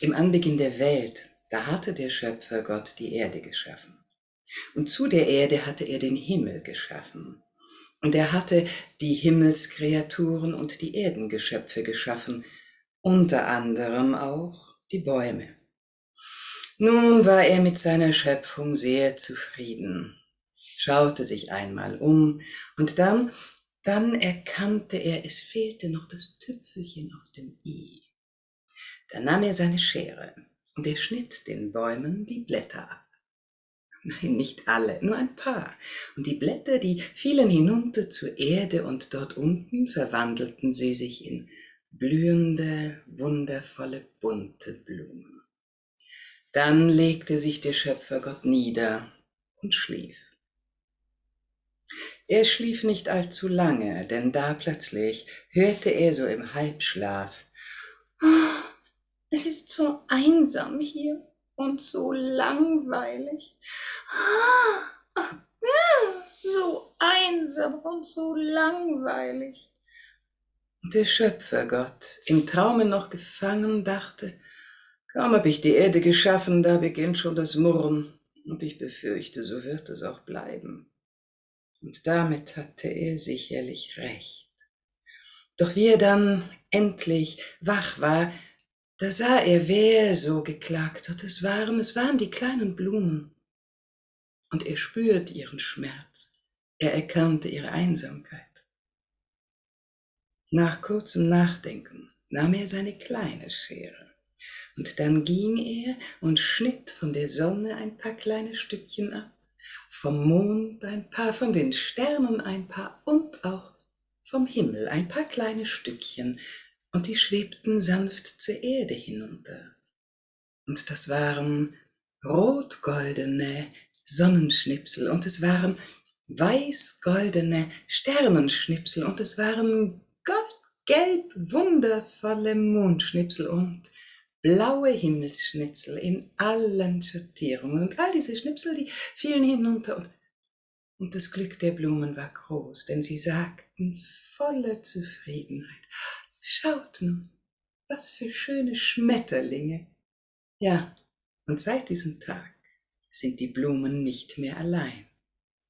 Im Anbeginn der Welt, da hatte der Schöpfer Gott die Erde geschaffen. Und zu der Erde hatte er den Himmel geschaffen. Und er hatte die Himmelskreaturen und die Erdengeschöpfe geschaffen, unter anderem auch die Bäume. Nun war er mit seiner Schöpfung sehr zufrieden, schaute sich einmal um und dann, dann erkannte er, es fehlte noch das Tüpfelchen auf dem i. Da nahm er seine Schere und er schnitt den Bäumen die Blätter ab. Nein, nicht alle, nur ein paar. Und die Blätter, die fielen hinunter zur Erde und dort unten verwandelten sie sich in blühende, wundervolle, bunte Blumen. Dann legte sich der Schöpfergott nieder und schlief. Er schlief nicht allzu lange, denn da plötzlich hörte er so im Halbschlaf, oh, es ist so einsam hier und so langweilig. So einsam und so langweilig. Der Schöpfergott, im Traume noch gefangen, dachte, kaum hab ich die Erde geschaffen, da beginnt schon das Murren, und ich befürchte, so wird es auch bleiben. Und damit hatte er sicherlich recht. Doch wie er dann endlich wach war, da sah er, wer so geklagt hat. Es waren, es waren die kleinen Blumen. Und er spürt ihren Schmerz. Er erkannte ihre Einsamkeit. Nach kurzem Nachdenken nahm er seine kleine Schere. Und dann ging er und schnitt von der Sonne ein paar kleine Stückchen ab, vom Mond ein paar, von den Sternen ein paar und auch vom Himmel ein paar kleine Stückchen, und die schwebten sanft zur Erde hinunter. Und das waren rotgoldene Sonnenschnipsel und es waren weißgoldene Sternenschnipsel und es waren goldgelb wundervolle Mondschnipsel und blaue Himmelsschnitzel in allen Schattierungen. Und all diese Schnipsel, die fielen hinunter und, und das Glück der Blumen war groß, denn sie sagten voller Zufriedenheit, Schaut nun, was für schöne Schmetterlinge. Ja, und seit diesem Tag sind die Blumen nicht mehr allein.